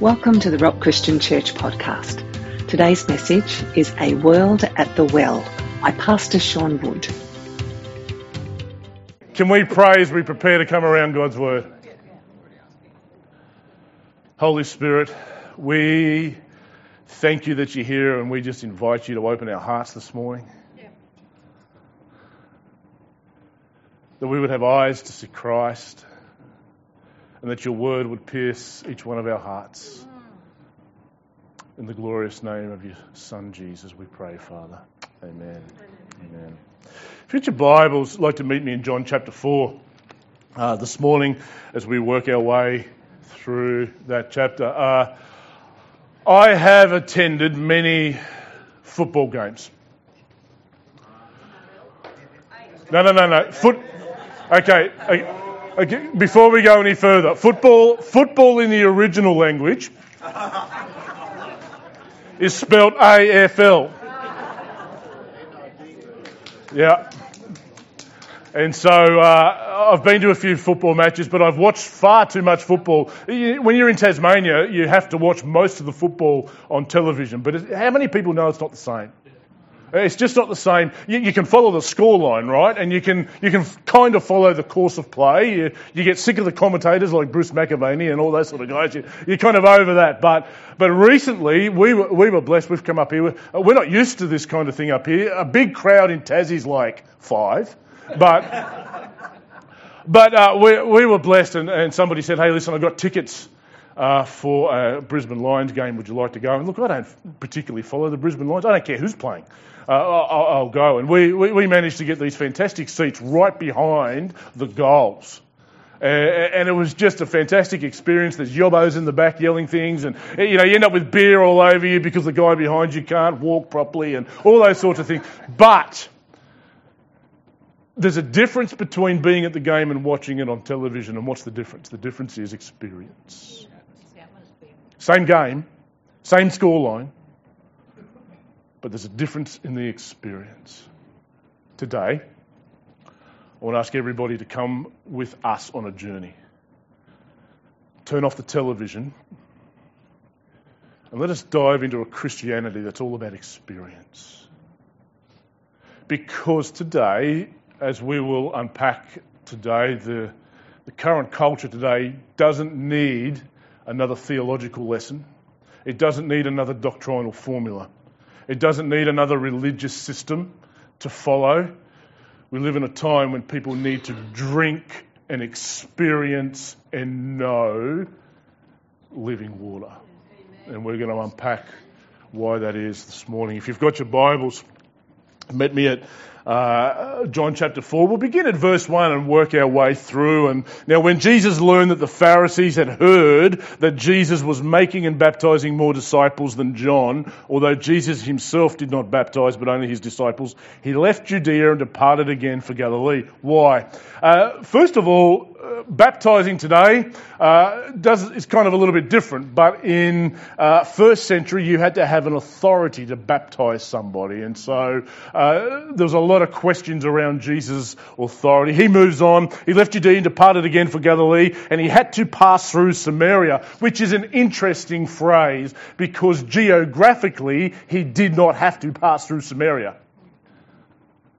Welcome to the Rock Christian Church podcast. Today's message is A World at the Well by Pastor Sean Wood. Can we pray as we prepare to come around God's Word? Holy Spirit, we thank you that you're here and we just invite you to open our hearts this morning. That we would have eyes to see Christ and that your word would pierce each one of our hearts. In the glorious name of your Son Jesus, we pray, Father. Amen. Amen. If you your Bibles, like to meet me in John chapter 4 uh, this morning as we work our way through that chapter. Uh, I have attended many football games. No, no, no, no. Foot. Okay. Okay. Before we go any further, football, football in the original language is spelled AFL. Yeah. And so uh, I've been to a few football matches, but I've watched far too much football. When you're in Tasmania, you have to watch most of the football on television. But how many people know it's not the same? It's just not the same. You, you, can follow the scoreline, right? And you can, you can kind of follow the course of play. You, you get sick of the commentators like Bruce McAvaney and all those sort of guys. You, you're kind of over that. But, but recently, we were, we were blessed. We've come up here. We're not used to this kind of thing up here. A big crowd in Tassie's like five. But, but uh, we, we were blessed, and, and somebody said, hey, listen, I've got tickets. Uh, for a Brisbane Lions game, would you like to go? And look, I don't particularly follow the Brisbane Lions. I don't care who's playing uh, I'll, I'll, go. And we, we, we, managed to get these fantastic seats right behind the goals. Uh, and it was just a fantastic experience. There's yobbos in the back yelling things, and you know you end up with beer all over you because the guy behind you can't walk properly, and all those sorts of things. But there's a difference between being at the game and watching it on television. And what's the difference? The difference is experience. Same game, same scoreline, but there's a difference in the experience. Today, I want to ask everybody to come with us on a journey. Turn off the television and let us dive into a Christianity that's all about experience. Because today, as we will unpack today, the, the current culture today doesn't need another theological lesson. It doesn't need another doctrinal formula. It doesn't need another religious system to follow. We live in a time when people need to drink and experience and know living water. And we're going to unpack why that is this morning. If you've got your Bibles, met me at uh, John chapter 4. We'll begin at verse 1 and work our way through. And now, when Jesus learned that the Pharisees had heard that Jesus was making and baptizing more disciples than John, although Jesus himself did not baptize but only his disciples, he left Judea and departed again for Galilee. Why? Uh, first of all, baptizing today uh, does, is kind of a little bit different, but in uh, first century you had to have an authority to baptize somebody, and so uh, there was a lot of questions around Jesus' authority. He moves on. He left Judea and departed again for Galilee, and he had to pass through Samaria, which is an interesting phrase because geographically he did not have to pass through Samaria.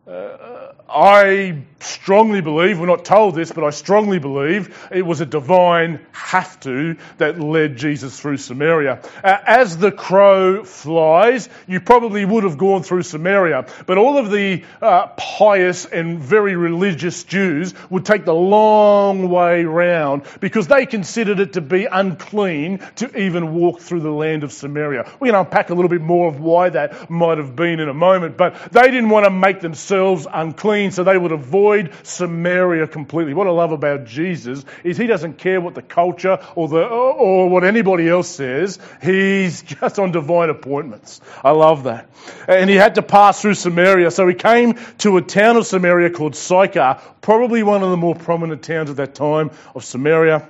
Uh, I strongly believe, we're not told this, but I strongly believe it was a divine have to that led Jesus through Samaria. Uh, as the crow flies, you probably would have gone through Samaria, but all of the uh, pious and very religious Jews would take the long way round because they considered it to be unclean to even walk through the land of Samaria. We're going to unpack a little bit more of why that might have been in a moment, but they didn't want to make themselves unclean, so they would avoid Samaria completely. What I love about Jesus is he doesn't care what the culture or, the, or what anybody else says. He's just on divine appointments. I love that. And he had to pass through Samaria. So he came to a town of Samaria called Sychar, probably one of the more prominent towns at that time of Samaria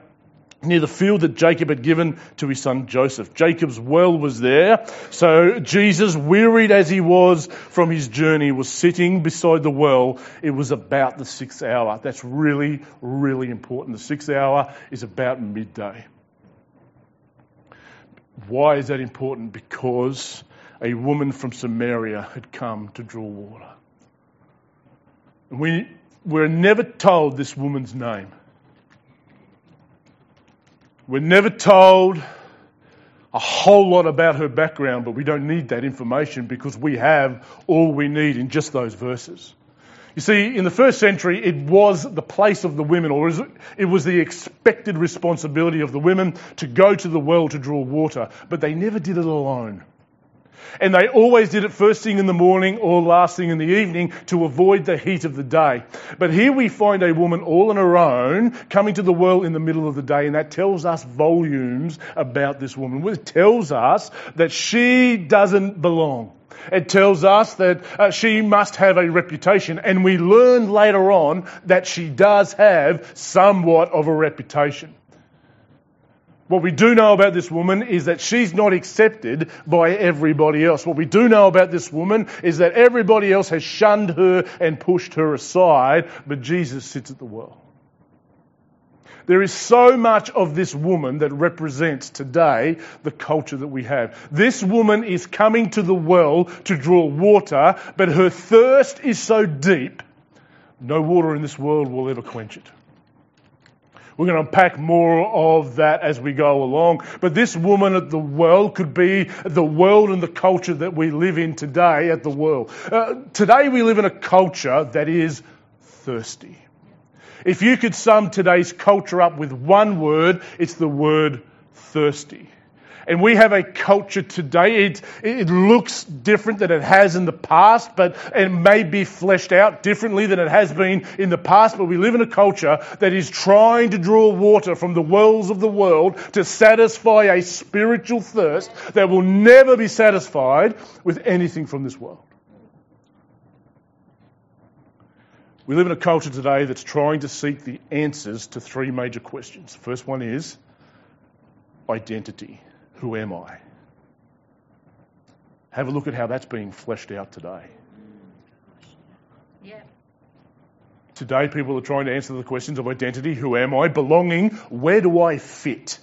near the field that Jacob had given to his son Joseph. Jacob's well was there. So Jesus, wearied as he was from his journey, was sitting beside the well. It was about the sixth hour. That's really, really important. The sixth hour is about midday. Why is that important? Because a woman from Samaria had come to draw water. We, we're never told this woman's name. We're never told a whole lot about her background, but we don't need that information because we have all we need in just those verses. You see, in the first century, it was the place of the women, or it was the expected responsibility of the women to go to the well to draw water, but they never did it alone. And they always did it first thing in the morning or last thing in the evening to avoid the heat of the day. But here we find a woman all on her own coming to the well in the middle of the day, and that tells us volumes about this woman. It tells us that she doesn't belong. It tells us that uh, she must have a reputation, and we learn later on that she does have somewhat of a reputation. What we do know about this woman is that she's not accepted by everybody else. What we do know about this woman is that everybody else has shunned her and pushed her aside, but Jesus sits at the well. There is so much of this woman that represents today the culture that we have. This woman is coming to the well to draw water, but her thirst is so deep, no water in this world will ever quench it. We're going to unpack more of that as we go along. But this woman at the well could be the world and the culture that we live in today at the world. Uh, today we live in a culture that is thirsty. If you could sum today's culture up with one word, it's the word thirsty. And we have a culture today. It, it looks different than it has in the past, but it may be fleshed out differently than it has been in the past. But we live in a culture that is trying to draw water from the wells of the world to satisfy a spiritual thirst that will never be satisfied with anything from this world. We live in a culture today that's trying to seek the answers to three major questions. The first one is identity. Who am I? Have a look at how that's being fleshed out today. Yeah. Today, people are trying to answer the questions of identity who am I? Belonging where do I fit?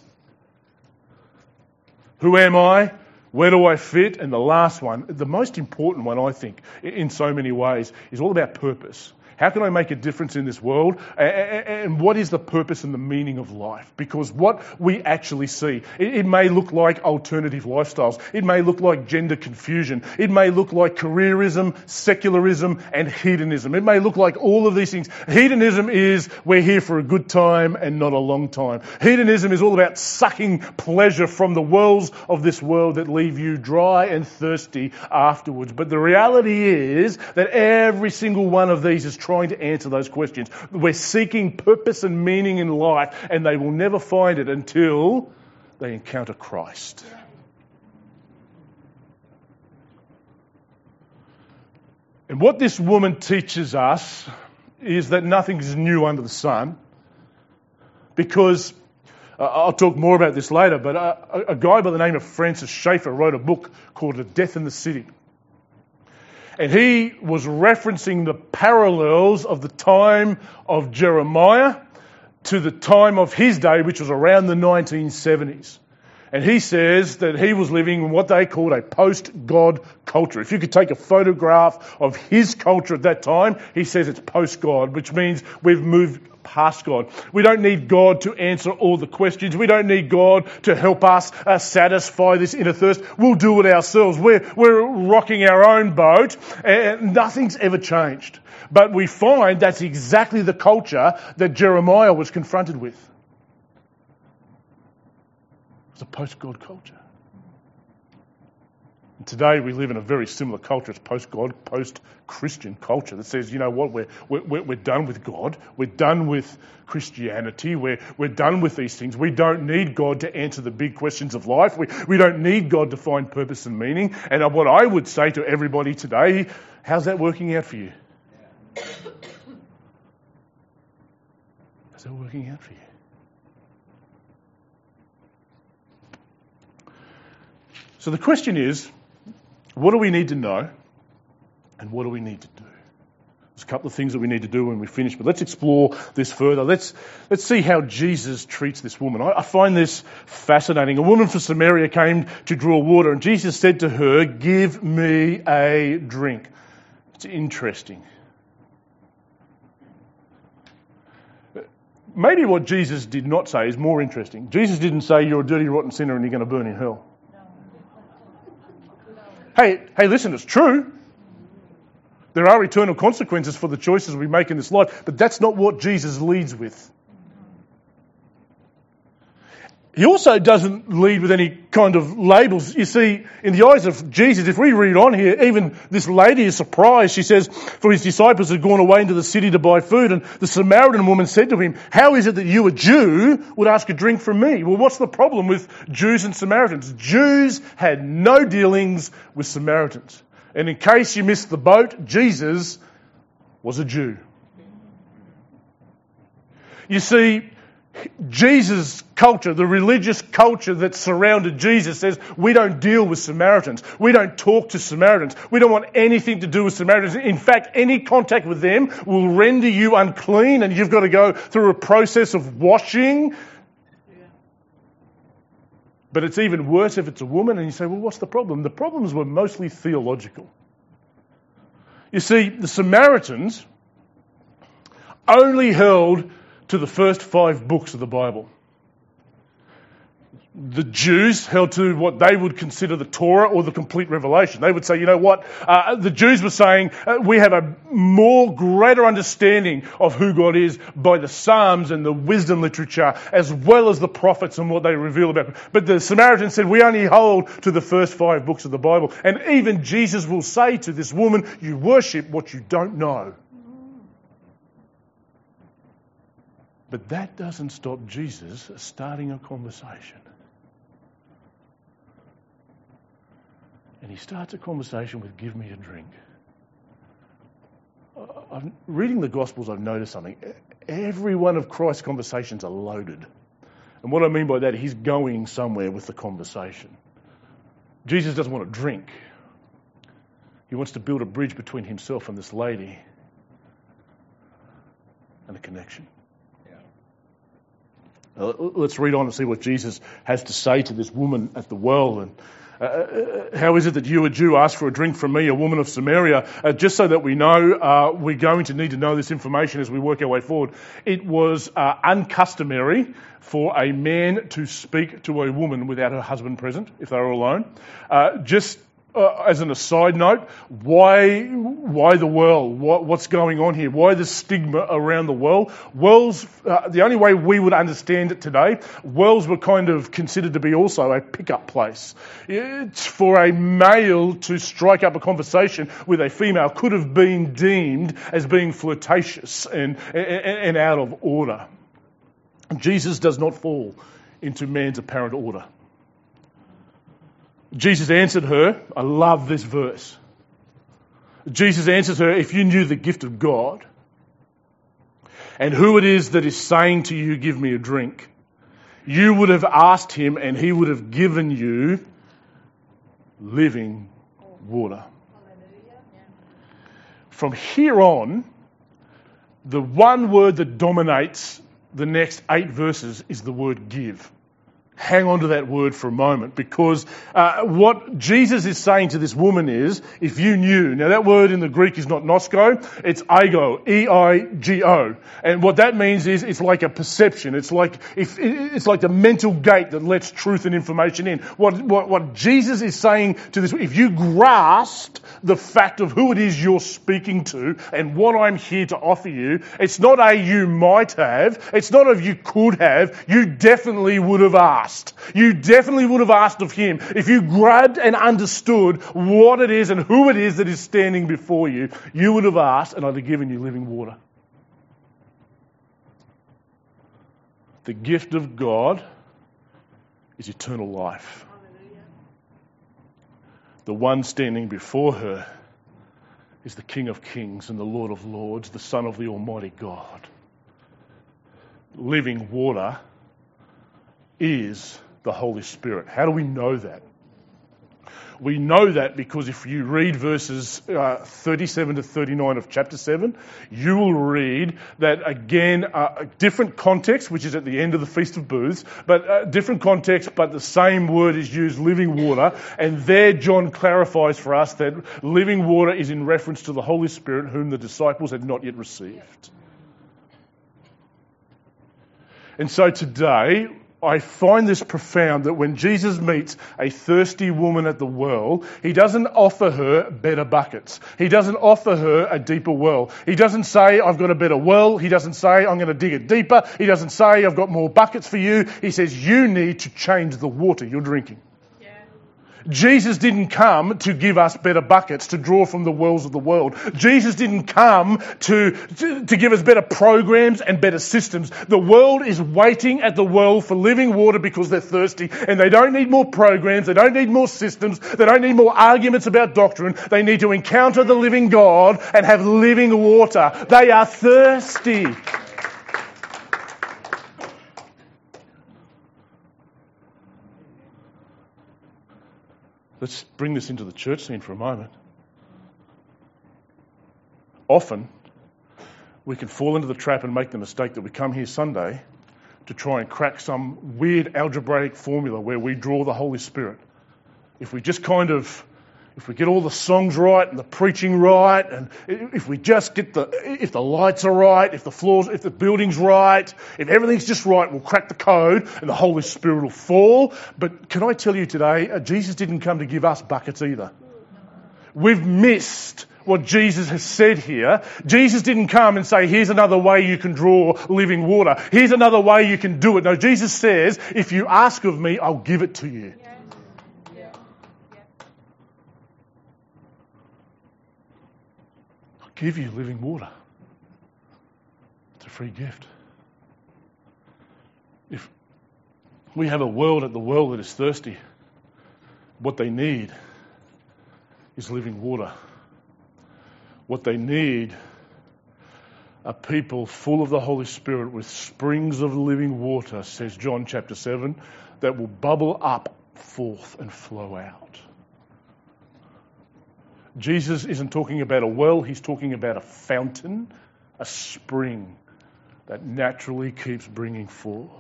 Who am I? Where do I fit? And the last one, the most important one, I think, in so many ways, is all about purpose. How can I make a difference in this world? And what is the purpose and the meaning of life? Because what we actually see, it may look like alternative lifestyles. It may look like gender confusion. It may look like careerism, secularism, and hedonism. It may look like all of these things. Hedonism is we're here for a good time and not a long time. Hedonism is all about sucking pleasure from the wells of this world that leave you dry and thirsty afterwards. But the reality is that every single one of these is trying to answer those questions. We're seeking purpose and meaning in life, and they will never find it until they encounter Christ. And what this woman teaches us is that nothing is new under the sun. Because uh, I'll talk more about this later, but uh, a, a guy by the name of Francis Schaeffer wrote a book called A Death in the City. And he was referencing the parallels of the time of Jeremiah to the time of his day, which was around the 1970s. And he says that he was living in what they called a post God culture. If you could take a photograph of his culture at that time, he says it's post God, which means we've moved past God. We don't need God to answer all the questions. We don't need God to help us uh, satisfy this inner thirst. We'll do it ourselves. We're, we're rocking our own boat and nothing's ever changed. But we find that's exactly the culture that Jeremiah was confronted with. It's a post God culture. Today we live in a very similar culture. It's post-God, post-Christian culture that says, you know what, we're, we're, we're done with God. We're done with Christianity. We're, we're done with these things. We don't need God to answer the big questions of life. We, we don't need God to find purpose and meaning. And what I would say to everybody today, how's that working out for you? How's that working out for you? So the question is, what do we need to know? And what do we need to do? There's a couple of things that we need to do when we finish, but let's explore this further. Let's, let's see how Jesus treats this woman. I, I find this fascinating. A woman from Samaria came to draw water, and Jesus said to her, Give me a drink. It's interesting. Maybe what Jesus did not say is more interesting. Jesus didn't say, You're a dirty, rotten sinner and you're going to burn in hell. Hey, hey, listen, it's true. There are eternal consequences for the choices we make in this life, but that's not what Jesus leads with. He also doesn't lead with any kind of labels. You see, in the eyes of Jesus, if we read on here, even this lady is surprised. She says, For his disciples had gone away into the city to buy food, and the Samaritan woman said to him, How is it that you, a Jew, would ask a drink from me? Well, what's the problem with Jews and Samaritans? Jews had no dealings with Samaritans. And in case you missed the boat, Jesus was a Jew. You see, Jesus' culture, the religious culture that surrounded Jesus says, we don't deal with Samaritans. We don't talk to Samaritans. We don't want anything to do with Samaritans. In fact, any contact with them will render you unclean and you've got to go through a process of washing. But it's even worse if it's a woman and you say, well, what's the problem? The problems were mostly theological. You see, the Samaritans only held to the first five books of the Bible. The Jews held to what they would consider the Torah or the complete revelation. They would say, you know what? Uh, the Jews were saying, uh, we have a more greater understanding of who God is by the Psalms and the wisdom literature, as well as the prophets and what they reveal about. But the Samaritans said, we only hold to the first five books of the Bible. And even Jesus will say to this woman, you worship what you don't know. But that doesn't stop Jesus starting a conversation. And he starts a conversation with, Give me a drink. I'm reading the Gospels, I've noticed something. Every one of Christ's conversations are loaded. And what I mean by that, he's going somewhere with the conversation. Jesus doesn't want to drink, he wants to build a bridge between himself and this lady and a connection. Uh, let's read on and see what Jesus has to say to this woman at the well. And uh, uh, how is it that you, a Jew, ask for a drink from me, a woman of Samaria? Uh, just so that we know, uh, we're going to need to know this information as we work our way forward. It was uh, uncustomary for a man to speak to a woman without her husband present, if they were alone. just uh, as an aside note, why, why the well? What, what's going on here? Why the stigma around the well? Wells, uh, the only way we would understand it today, wells were kind of considered to be also a pickup place. It's for a male to strike up a conversation with a female could have been deemed as being flirtatious and, and, and out of order. Jesus does not fall into man's apparent order. Jesus answered her, I love this verse. Jesus answers her, if you knew the gift of God and who it is that is saying to you, give me a drink, you would have asked him and he would have given you living water. From here on, the one word that dominates the next eight verses is the word give hang on to that word for a moment because uh, what Jesus is saying to this woman is, if you knew, now that word in the Greek is not nosko, it's ego, E-I-G-O. And what that means is it's like a perception. It's like, if, it's like the mental gate that lets truth and information in. What, what, what Jesus is saying to this, if you grasped the fact of who it is you're speaking to and what I'm here to offer you, it's not a you might have, it's not a you could have, you definitely would have asked asked. You definitely would have asked of him. If you grabbed and understood what it is and who it is that is standing before you, you would have asked and I'd have given you living water. The gift of God is eternal life. The one standing before her is the King of Kings and the Lord of Lords, the Son of the Almighty God. Living water is the Holy Spirit. How do we know that? We know that because if you read verses uh, 37 to 39 of chapter 7, you will read that again, uh, a different context, which is at the end of the Feast of Booths, but uh, different context, but the same word is used, living water. And there John clarifies for us that living water is in reference to the Holy Spirit, whom the disciples had not yet received. And so today, I find this profound that when Jesus meets a thirsty woman at the well, he doesn't offer her better buckets. He doesn't offer her a deeper well. He doesn't say, I've got a better well. He doesn't say, I'm going to dig it deeper. He doesn't say, I've got more buckets for you. He says, you need to change the water you're drinking. Jesus didn't come to give us better buckets to draw from the wells of the world. Jesus didn't come to, to, to, give us better programs and better systems. The world is waiting at the well for living water because they're thirsty and they don't need more programs. They don't need more systems. They don't need more arguments about doctrine. They need to encounter the living God and have living water. They are thirsty. Let's bring this into the church scene for a moment. Often, we can fall into the trap and make the mistake that we come here Sunday to try and crack some weird algebraic formula where we draw the Holy Spirit. If we just kind of if we get all the songs right and the preaching right, and if we just get the, if the lights are right, if the floors, if the building's right, if everything's just right, we'll crack the code and the Holy Spirit will fall. But can I tell you today, uh, Jesus didn't come to give us buckets either. We've missed what Jesus has said here. Jesus didn't come and say, here's another way you can draw living water. Here's another way you can do it. No, Jesus says, if you ask of me, I'll give it to you. Give you living water. It's a free gift. If we have a world at the world that is thirsty, what they need is living water. What they need are people full of the Holy Spirit with springs of living water, says John chapter 7, that will bubble up forth and flow out. Jesus isn't talking about a well, he's talking about a fountain, a spring that naturally keeps bringing forth.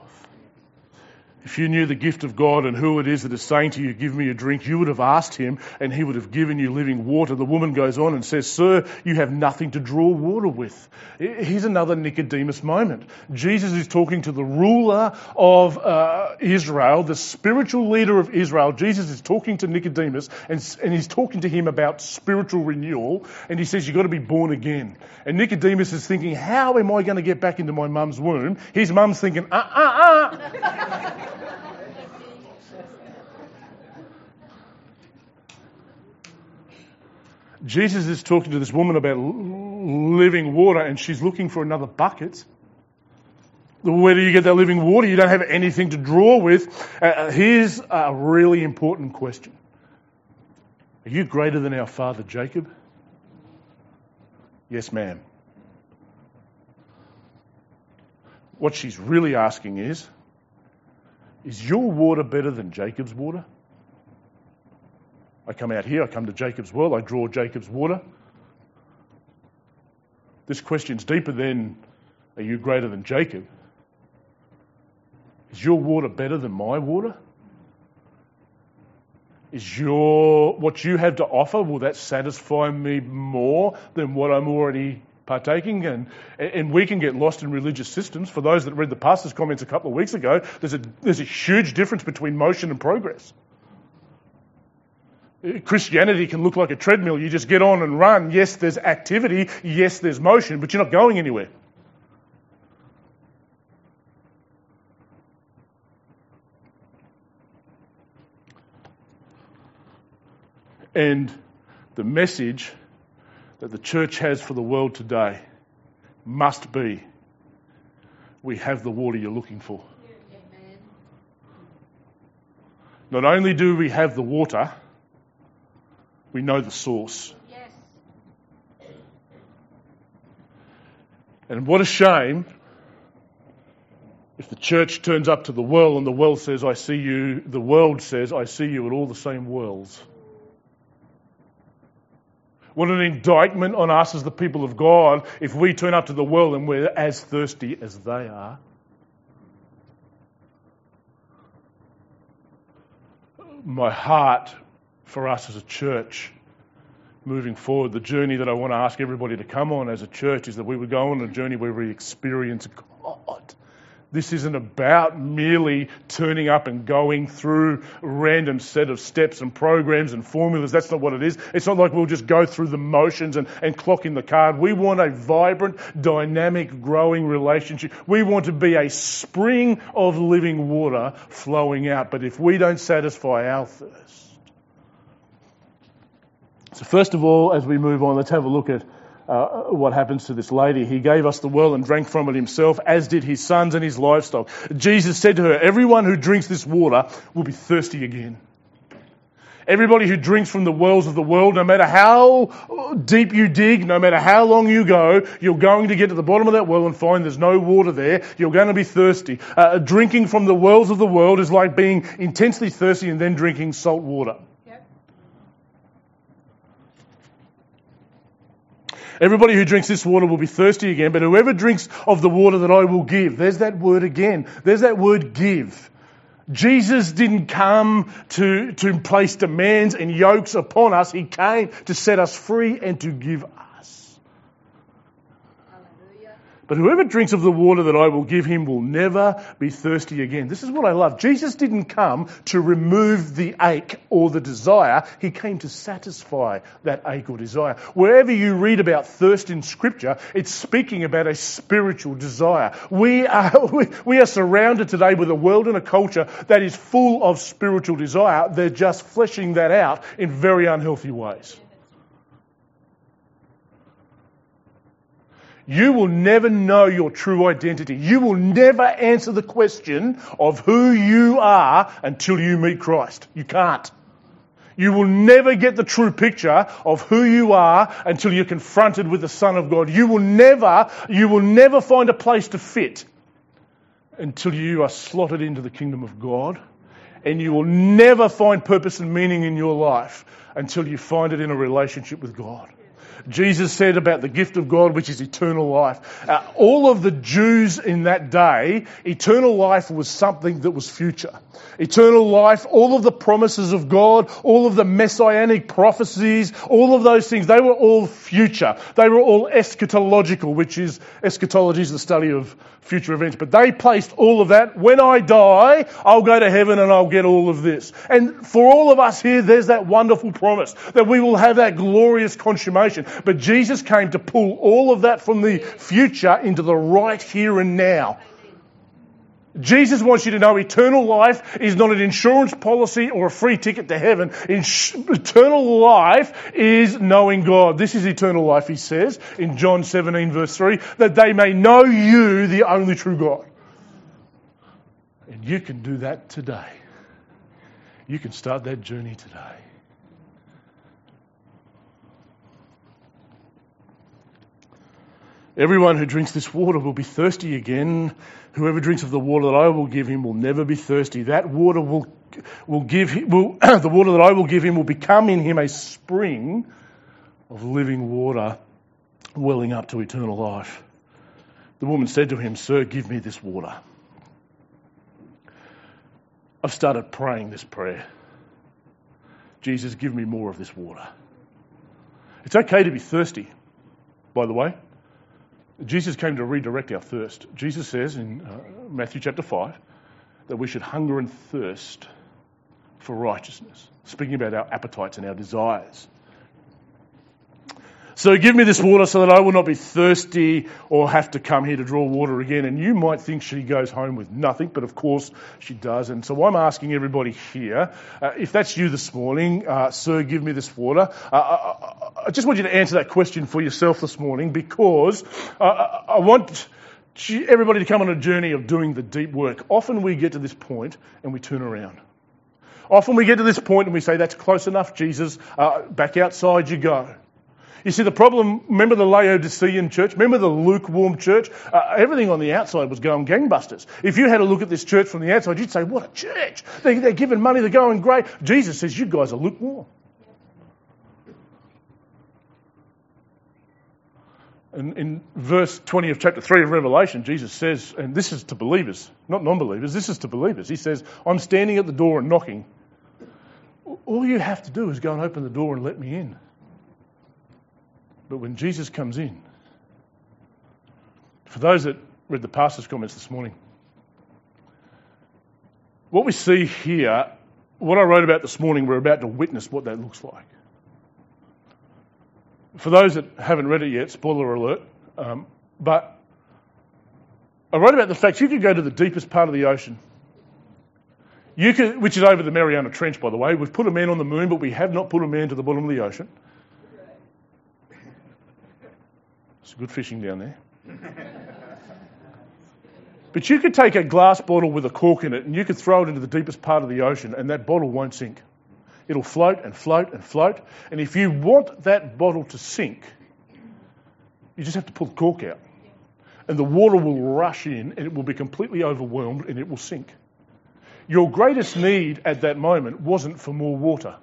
If you knew the gift of God and who it is that is saying to you, Give me a drink, you would have asked him and he would have given you living water. The woman goes on and says, Sir, you have nothing to draw water with. Here's another Nicodemus moment. Jesus is talking to the ruler of uh, Israel, the spiritual leader of Israel. Jesus is talking to Nicodemus and, and he's talking to him about spiritual renewal. And he says, You've got to be born again. And Nicodemus is thinking, How am I going to get back into my mum's womb? His mum's thinking, Uh uh uh. Jesus is talking to this woman about living water and she's looking for another bucket. Where do you get that living water? You don't have anything to draw with. Uh, uh, here's a really important question Are you greater than our father Jacob? Yes, ma'am. What she's really asking is Is your water better than Jacob's water? I come out here, I come to Jacob's well, I draw Jacob's water. This question's deeper than are you greater than Jacob? Is your water better than my water? Is your what you have to offer will that satisfy me more than what I'm already partaking? And and we can get lost in religious systems. For those that read the pastor's comments a couple of weeks ago, there's a there's a huge difference between motion and progress. Christianity can look like a treadmill. You just get on and run. Yes, there's activity. Yes, there's motion, but you're not going anywhere. And the message that the church has for the world today must be we have the water you're looking for. Not only do we have the water, we know the source. Yes. And what a shame if the church turns up to the world and the world says, I see you, the world says, I see you at all the same worlds. What an indictment on us as the people of God if we turn up to the world and we're as thirsty as they are. My heart for us as a church moving forward, the journey that I want to ask everybody to come on as a church is that we would go on a journey where we experience God this isn't about merely turning up and going through a random set of steps and programs and formulas. That's not what it is. It's not like we'll just go through the motions and, and clock in the card. We want a vibrant, dynamic, growing relationship. We want to be a spring of living water flowing out. But if we don't satisfy our thirst, so first of all, as we move on, let's have a look at uh, what happens to this lady. He gave us the well and drank from it himself, as did his sons and his livestock. Jesus said to her, Everyone who drinks this water will be thirsty again. Everybody who drinks from the wells of the world, no matter how deep you dig, no matter how long you go, you're going to get to the bottom of that well and find there's no water there. You're going to be thirsty. Uh, drinking from the wells of the world is like being intensely thirsty and then drinking salt water. Everybody who drinks this water will be thirsty again, but whoever drinks of the water that I will give, there's that word again. There's that word give. Jesus didn't come to, to place demands and yokes upon us. He came to set us free and to give But whoever drinks of the water that I will give him will never be thirsty again. This is what I love. Jesus didn't come to remove the ache or the desire. He came to satisfy that ache or desire. Wherever you read about thirst in scripture, it's speaking about a spiritual desire. We are, we are surrounded today with a world and a culture that is full of spiritual desire. They're just fleshing that out in very unhealthy ways. You will never know your true identity. You will never answer the question of who you are until you meet Christ. You can't. You will never get the true picture of who you are until you're confronted with the Son of God. You will never, you will never find a place to fit until you are slotted into the kingdom of God. And you will never find purpose and meaning in your life until you find it in a relationship with God. Jesus said about the gift of God, which is eternal life. Uh, all of the Jews in that day, eternal life was something that was future. Eternal life, all of the promises of God, all of the messianic prophecies, all of those things, they were all future. They were all eschatological, which is, eschatology is the study of future events. But they placed all of that. When I die, I'll go to heaven and I'll get all of this. And for all of us here, there's that wonderful promise that we will have that glorious consummation. But Jesus came to pull all of that from the future into the right here and now. Jesus wants you to know eternal life is not an insurance policy or a free ticket to heaven. Eternal life is knowing God. This is eternal life, he says in John 17 verse 3, that they may know you, the only true God. And you can do that today. You can start that journey today. Everyone who drinks this water will be thirsty again. Whoever drinks of the water that I will give him will never be thirsty. That water will, will give will, the water that I will give him will become in him a spring of living water welling up to eternal life. The woman said to him, Sir, give me this water. I've started praying this prayer. Jesus, give me more of this water. It's okay to be thirsty, by the way. Jesus came to redirect our thirst. Jesus says in uh, Matthew chapter 5 that we should hunger and thirst for righteousness, speaking about our appetites and our desires. So give me this water so that I will not be thirsty or have to come here to draw water again. And you might think she goes home with nothing, but of course she does. And so I'm asking everybody here, uh, if that's you this morning, uh, sir, give me this water. Uh, I, I, just want you to answer that question for yourself this morning because uh, I want everybody to come on a journey of doing the deep work. Often we get to this point and we turn around. Often we get to this point and we say, that's close enough, Jesus. Uh, back outside you go. You see, the problem, remember the Laodicean church? Remember the lukewarm church? Uh, everything on the outside was going gangbusters. If you had a look at this church from the outside, you'd say, what a church. They, they're giving money, they're going great. Jesus says, you guys are lukewarm. And in verse 20 of chapter 3 of Revelation, Jesus says, and this is to believers, not non believers, this is to believers. He says, I'm standing at the door and knocking. All you have to do is go and open the door and let me in. But when Jesus comes in, for those that read the pastor's comments this morning, what we see here, what I wrote about this morning, we're about to witness what that looks like. For those that haven't read it yet, spoiler alert, um, but I wrote about the fact you could go to the deepest part of the ocean, you could, which is over the Mariana Trench, by the way. We've put a man on the moon, but we have not put a man to the bottom of the ocean. It's good fishing down there. But you could take a glass bottle with a cork in it and you could throw it into the deepest part of the ocean and that bottle won't sink. It'll float and float and float. And if you want that bottle to sink, you just have to pull the cork out. And the water will rush in and it will be completely overwhelmed and it will sink. Your greatest need at that moment wasn't for more water.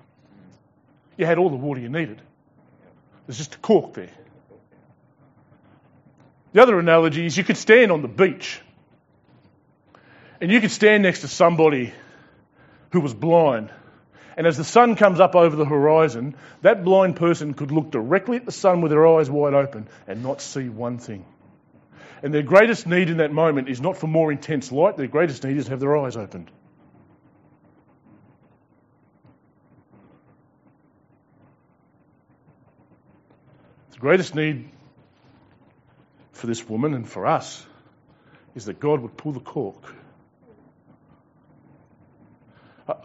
You had all the water you needed. There's just a cork there. The other analogy is you could stand on the beach and you could stand next to somebody who was blind. And as the sun comes up over the horizon, that blind person could look directly at the sun with their eyes wide open and not see one thing. And their greatest need in that moment is not for more intense light, their greatest need is to have their eyes opened. The greatest need for this woman and for us is that God would pull the cork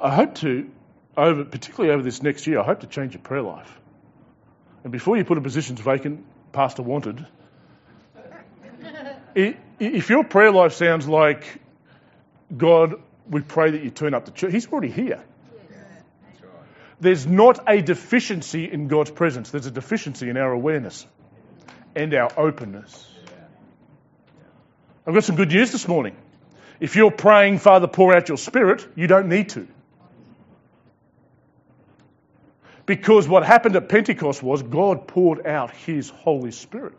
I hope to, over, particularly over this next year, I hope to change your prayer life. And before you put a positions vacant, Pastor wanted, if your prayer life sounds like, God, we pray that you turn up to church, He's already here. There's not a deficiency in God's presence, there's a deficiency in our awareness and our openness. I've got some good news this morning. If you're praying, Father, pour out your spirit, you don't need to. Because what happened at Pentecost was God poured out his Holy Spirit.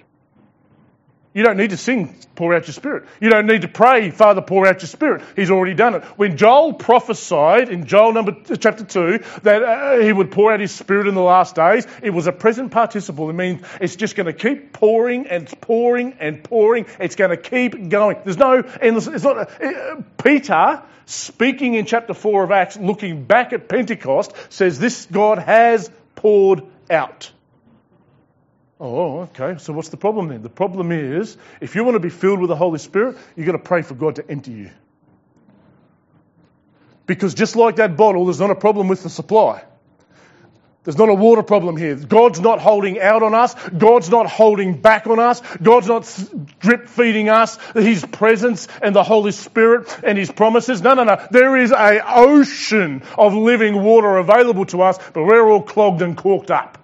You don't need to sing, pour out your spirit. You don't need to pray, Father, pour out your spirit. He's already done it. When Joel prophesied in Joel number chapter 2 that uh, he would pour out his spirit in the last days, it was a present participle. It means it's just going to keep pouring and pouring and pouring. It's going to keep going. There's no endless, it's not, uh, Peter speaking in chapter 4 of Acts, looking back at Pentecost, says this God has poured out. Oh, okay. So what's the problem then? The problem is if you want to be filled with the Holy Spirit, you've got to pray for God to empty you. Because just like that bottle, there's not a problem with the supply. There's not a water problem here. God's not holding out on us. God's not holding back on us. God's not drip feeding us His presence and the Holy Spirit and His promises. No, no, no. There is a ocean of living water available to us, but we're all clogged and corked up.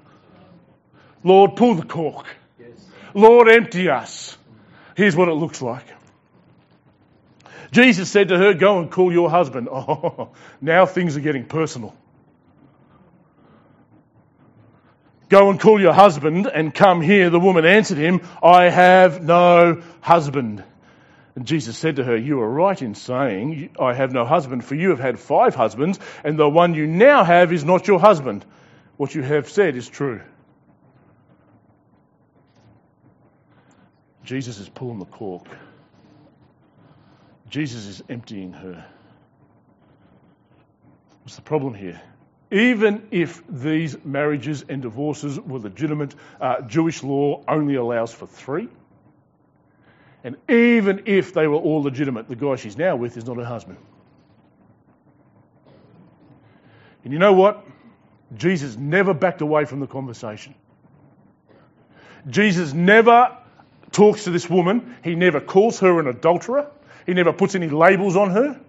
Lord, pull the cork. Yes. Lord, empty us. Here's what it looks like. Jesus said to her, Go and call your husband. Oh, now things are getting personal. Go and call your husband and come here. The woman answered him, I have no husband. And Jesus said to her, You are right in saying, I have no husband, for you have had five husbands, and the one you now have is not your husband. What you have said is true. Jesus is pulling the cork. Jesus is emptying her. What's the problem here? Even if these marriages and divorces were legitimate, uh, Jewish law only allows for three. And even if they were all legitimate, the guy she's now with is not her husband. And you know what? Jesus never backed away from the conversation. Jesus never talks to this woman. He never calls her an adulterer. He never puts any labels on her.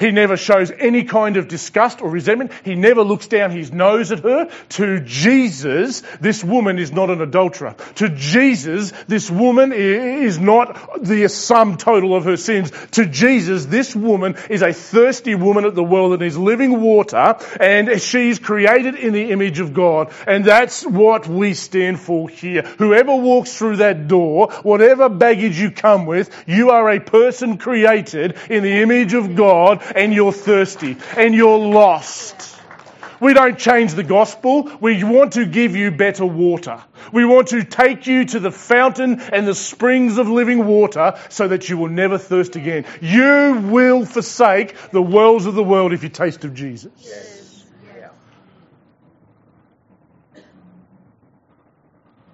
He never shows any kind of disgust or resentment. He never looks down his nose at her. To Jesus, this woman is not an adulterer. To Jesus, this woman is not the sum total of her sins. To Jesus, this woman is a thirsty woman at the well that needs living water and she's created in the image of God. And that's what we stand for here. Whoever walks through that door, whatever baggage you come with, you are a person created in the image of God and you're thirsty and you're lost. We don't change the gospel. We want to give you better water. We want to take you to the fountain and the springs of living water so that you will never thirst again. You will forsake the wells of the world if you taste of Jesus. Yes. Yeah.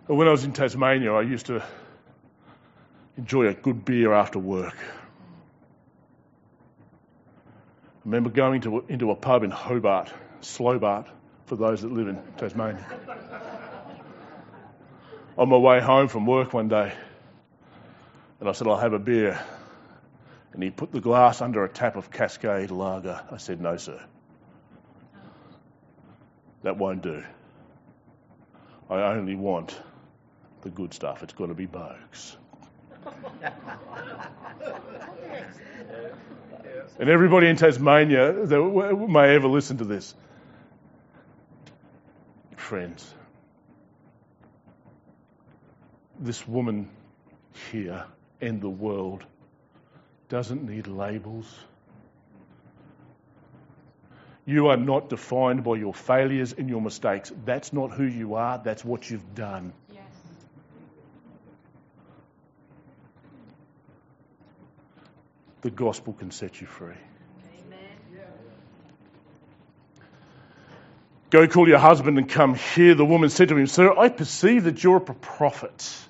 When I was in Tasmania, I used to enjoy a good beer after work. I remember going to, into a pub in Hobart, Slobart, for those that live in Tasmania. On my way home from work one day, and I said, I'll have a beer. And he put the glass under a tap of Cascade Lager. I said, No, sir. That won't do. I only want the good stuff. It's got to be Boag's. and everybody in Tasmania that may ever listen to this. Friends, this woman here in the world doesn't need labels. You are not defined by your failures and your mistakes. That's not who you are, that's what you've done. The gospel can set you free. Go call your husband and come here. The woman said to him, Sir, I perceive that you're a prophet.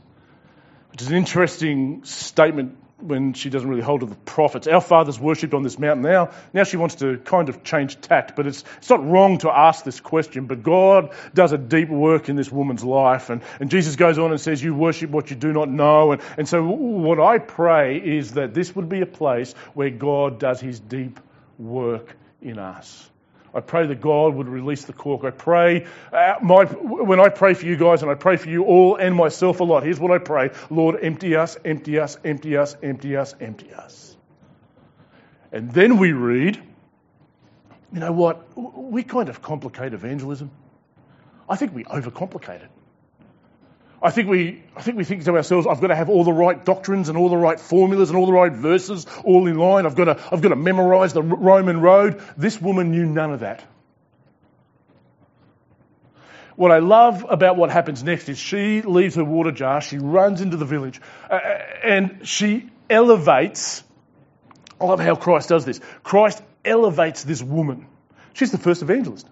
Which is an interesting statement when she doesn't really hold to the prophets. Our fathers worshipped on this mountain now. Now she wants to kind of change tact, but it's, it's not wrong to ask this question. But God does a deep work in this woman's life. And, and Jesus goes on and says, You worship what you do not know. And, and so what I pray is that this would be a place where God does his deep work in us. I pray that God would release the cork. I pray, uh, my, when I pray for you guys, and I pray for you all and myself a lot, here's what I pray Lord, empty us, empty us, empty us, empty us, empty us. And then we read, you know what? We kind of complicate evangelism. I think we overcomplicate it. I think we, I think we think to ourselves, I've got to have all the right doctrines and all the right formulas and all the right verses all in line. I've got to, I've got to memorize the Roman road. This woman knew none of that. What I love about what happens next is she leaves her water jar, she runs into the village, uh, and she elevates. I love how Christ does this. Christ elevates this woman. She's the first evangelist.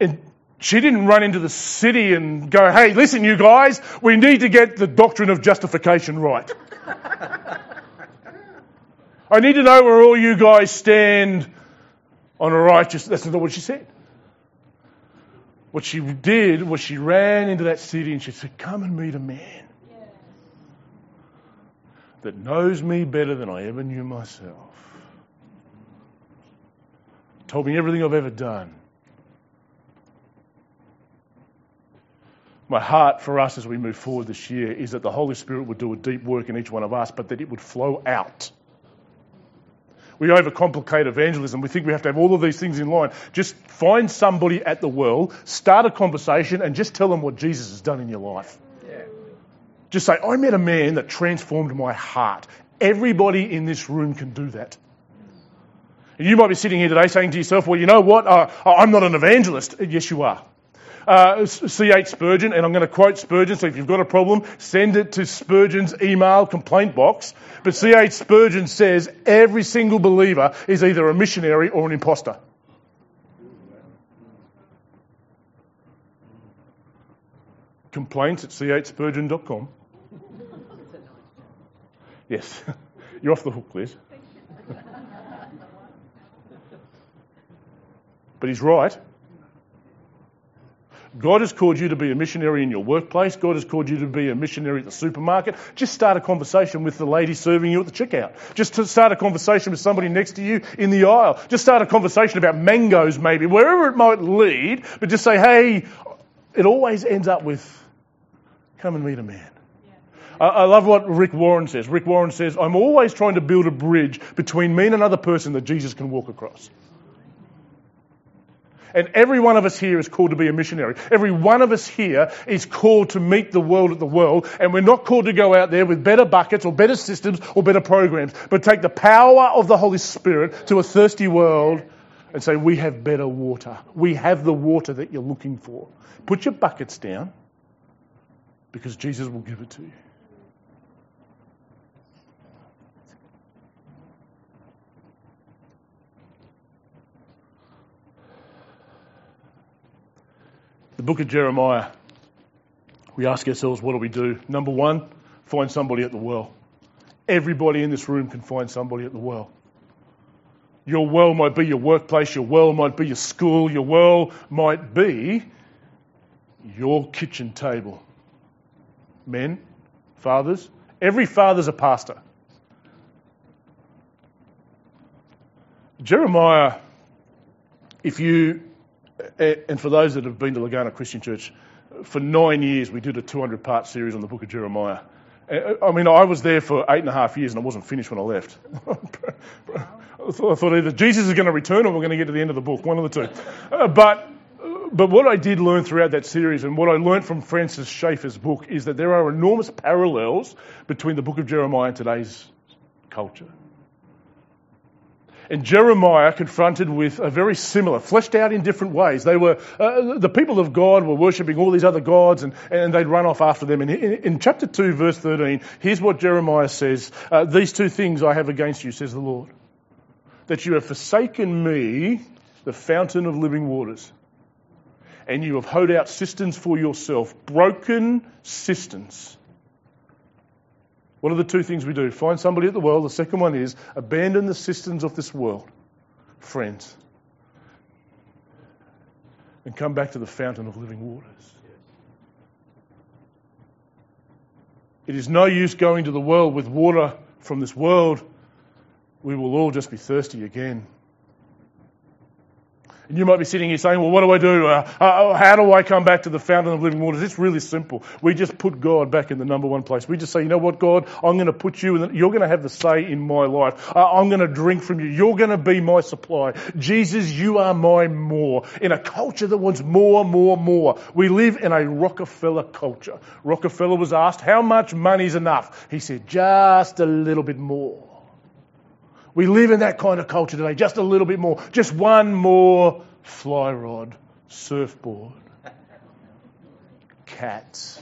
And she didn't run into the city and go, hey, listen, you guys, we need to get the doctrine of justification right. I need to know where all you guys stand on a righteous. That's not what she said. What she did was she ran into that city and she said, Come and meet a man that knows me better than I ever knew myself. Told me everything I've ever done. My heart for us as we move forward this year is that the Holy Spirit would do a deep work in each one of us, but that it would flow out. We overcomplicate evangelism. We think we have to have all of these things in line. Just find somebody at the well, start a conversation, and just tell them what Jesus has done in your life. Yeah. Just say, I met a man that transformed my heart. Everybody in this room can do that. And you might be sitting here today saying to yourself, well, you know what? Uh, I'm not an evangelist. Yes, you are uh, C.H. Spurgeon, and I'm going to quote Spurgeon, so if you've got a problem, send it to Spurgeon's email complaint box. But C.H. Spurgeon says every single believer is either a missionary or an impostor. Complaints at chspurgeon.com. Yes, you're off the hook, Liz. but he's right. God has called you to be a missionary in your workplace. God has called you to be a missionary at the supermarket. Just start a conversation with the lady serving you at the checkout. Just to start a conversation with somebody next to you in the aisle. Just start a conversation about mangoes maybe, wherever it might lead. But just say, hey, it always ends up with, come and meet a man. I love what Rick Warren says. Rick Warren says, I'm always trying to build a bridge between me and another person that Jesus can walk across. And every one of us here is called to be a missionary. Every one of us here is called to meet the world at the world. And we're not called to go out there with better buckets or better systems or better programs, but take the power of the Holy Spirit to a thirsty world and say, We have better water. We have the water that you're looking for. Put your buckets down because Jesus will give it to you. The book of Jeremiah, we ask ourselves, what do we do? Number one, find somebody at the well. Everybody in this room can find somebody at the well. Your well might be your workplace, your well might be your school, your well might be your kitchen table. Men, fathers, every father's a pastor. Jeremiah, if you and for those that have been to Legana Christian Church, for nine years we did a 200 part series on the book of Jeremiah. I mean, I was there for eight and a half years and I wasn't finished when I left. I thought either Jesus is going to return or we're going to get to the end of the book, one of the two. Uh, but, but what I did learn throughout that series and what I learned from Francis Schaeffer's book is that there are enormous parallels between the book of Jeremiah and today's culture. And Jeremiah confronted with a very similar, fleshed out in different ways. They were, uh, the people of God were worshipping all these other gods and, and they'd run off after them. And in, in chapter 2, verse 13, here's what Jeremiah says uh, These two things I have against you, says the Lord. That you have forsaken me, the fountain of living waters, and you have hoed out cisterns for yourself, broken cisterns what are the two things we do? Find somebody at the well. The second one is abandon the systems of this world, friends, and come back to the fountain of living waters. It is no use going to the world with water from this world. We will all just be thirsty again. And you might be sitting here saying, well, what do I do? Uh, uh, how do I come back to the fountain of living waters? It's really simple. We just put God back in the number one place. We just say, you know what, God, I'm going to put you in, the, you're going to have the say in my life. Uh, I'm going to drink from you. You're going to be my supply. Jesus, you are my more. In a culture that wants more, more, more. We live in a Rockefeller culture. Rockefeller was asked, how much money is enough? He said, just a little bit more. We live in that kind of culture today, just a little bit more, just one more fly rod, surfboard, cats.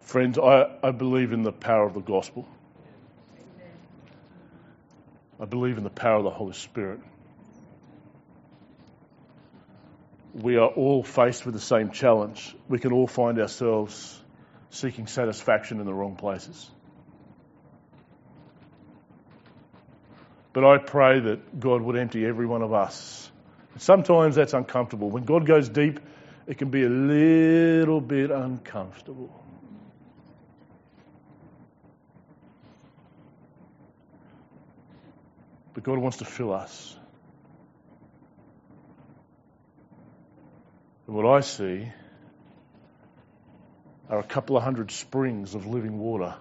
Friends, I, I believe in the power of the gospel. Believe in the power of the Holy Spirit. We are all faced with the same challenge. We can all find ourselves seeking satisfaction in the wrong places. But I pray that God would empty every one of us. Sometimes that's uncomfortable. When God goes deep, it can be a little bit uncomfortable. But God wants to fill us. And what I see are a couple of hundred springs of living water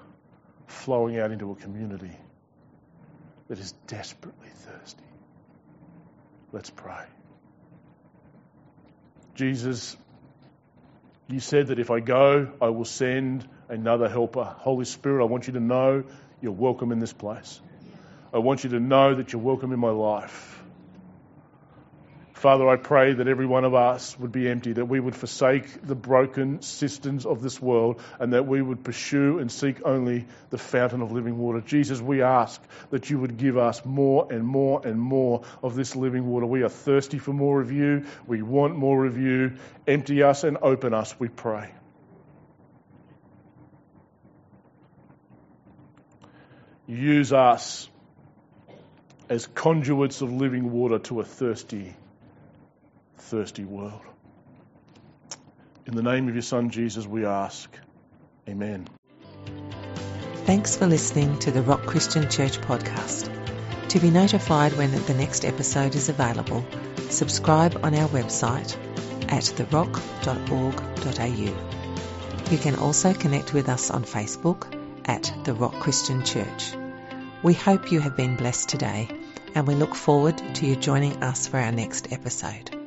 flowing out into a community that is desperately thirsty. Let's pray. Jesus, you said that if I go, I will send another helper. Holy Spirit, I want you to know you're welcome in this place. I want you to know that you're welcome in my life. Father, I pray that every one of us would be empty, that we would forsake the broken systems of this world, and that we would pursue and seek only the fountain of living water. Jesus, we ask that you would give us more and more and more of this living water. We are thirsty for more of you. We want more of you. Empty us and open us, we pray. Use us as conduits of living water to a thirsty thirsty world. In the name of your Son, Jesus, we ask. Amen. Thanks for listening to the Rock Christian Church podcast. To be notified when the next episode is available, subscribe on our website at therock.org.au. You can also connect with us on Facebook at The Rock Christian Church. We hope you have been blessed today and we look forward to you joining us for our next episode.